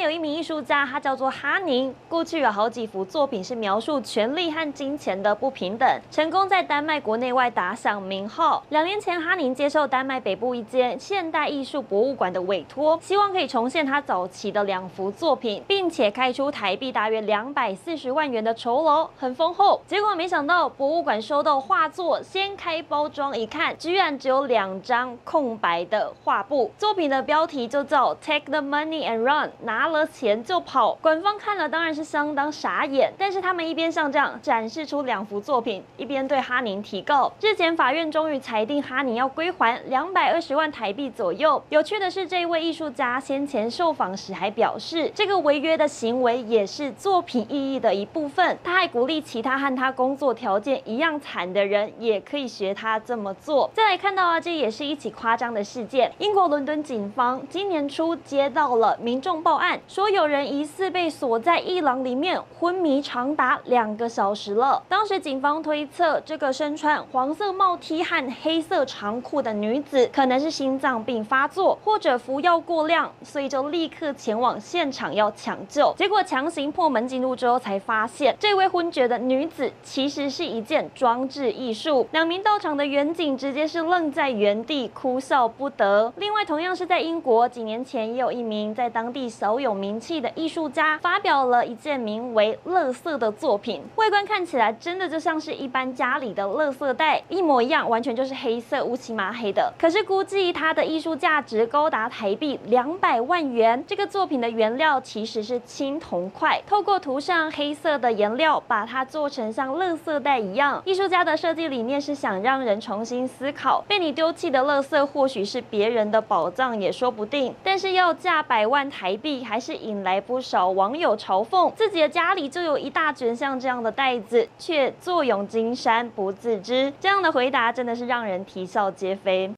有一名艺术家，他叫做哈宁。过去有好几幅作品是描述权力和金钱的不平等，成功在丹麦国内外打响名号。两年前，哈宁接受丹麦北部一间现代艺术博物馆的委托，希望可以重现他早期的两幅作品，并且开出台币大约两百四十万元的酬劳，很丰厚。结果没想到，博物馆收到画作，掀开包装一看，居然只有两张空白的画布。作品的标题就叫 “Take the money and run”。拿了钱就跑，馆方看了当然是相当傻眼。但是他们一边像这样展示出两幅作品，一边对哈宁提告。日前法院终于裁定哈宁要归还两百二十万台币左右。有趣的是，这一位艺术家先前受访时还表示，这个违约的行为也是作品意义的一部分。他还鼓励其他和他工作条件一样惨的人也可以学他这么做。再来看到啊，这也是一起夸张的事件。英国伦敦警方今年初接到了民众报案说有人疑似被锁在一廊里面昏迷长达两个小时了。当时警方推测，这个身穿黄色帽 T 和黑色长裤的女子可能是心脏病发作或者服药过量，所以就立刻前往现场要抢救。结果强行破门进入之后，才发现这位昏厥的女子其实是一件装置艺术。两名到场的员警直接是愣在原地哭笑不得。另外，同样是在英国，几年前也有一名在当地小有有名气的艺术家发表了一件名为《垃圾》的作品，外观看起来真的就像是一般家里的垃圾袋，一模一样，完全就是黑色乌漆麻黑的。可是估计它的艺术价值高达台币两百万元。这个作品的原料其实是青铜块，透过涂上黑色的颜料，把它做成像垃圾袋一样。艺术家的设计理念是想让人重新思考，被你丢弃的垃圾或许是别人的宝藏也说不定。但是要价百万台币还。还是引来不少网友嘲讽，自己的家里就有一大卷像这样的袋子，却坐拥金山不自知。这样的回答真的是让人啼笑皆非。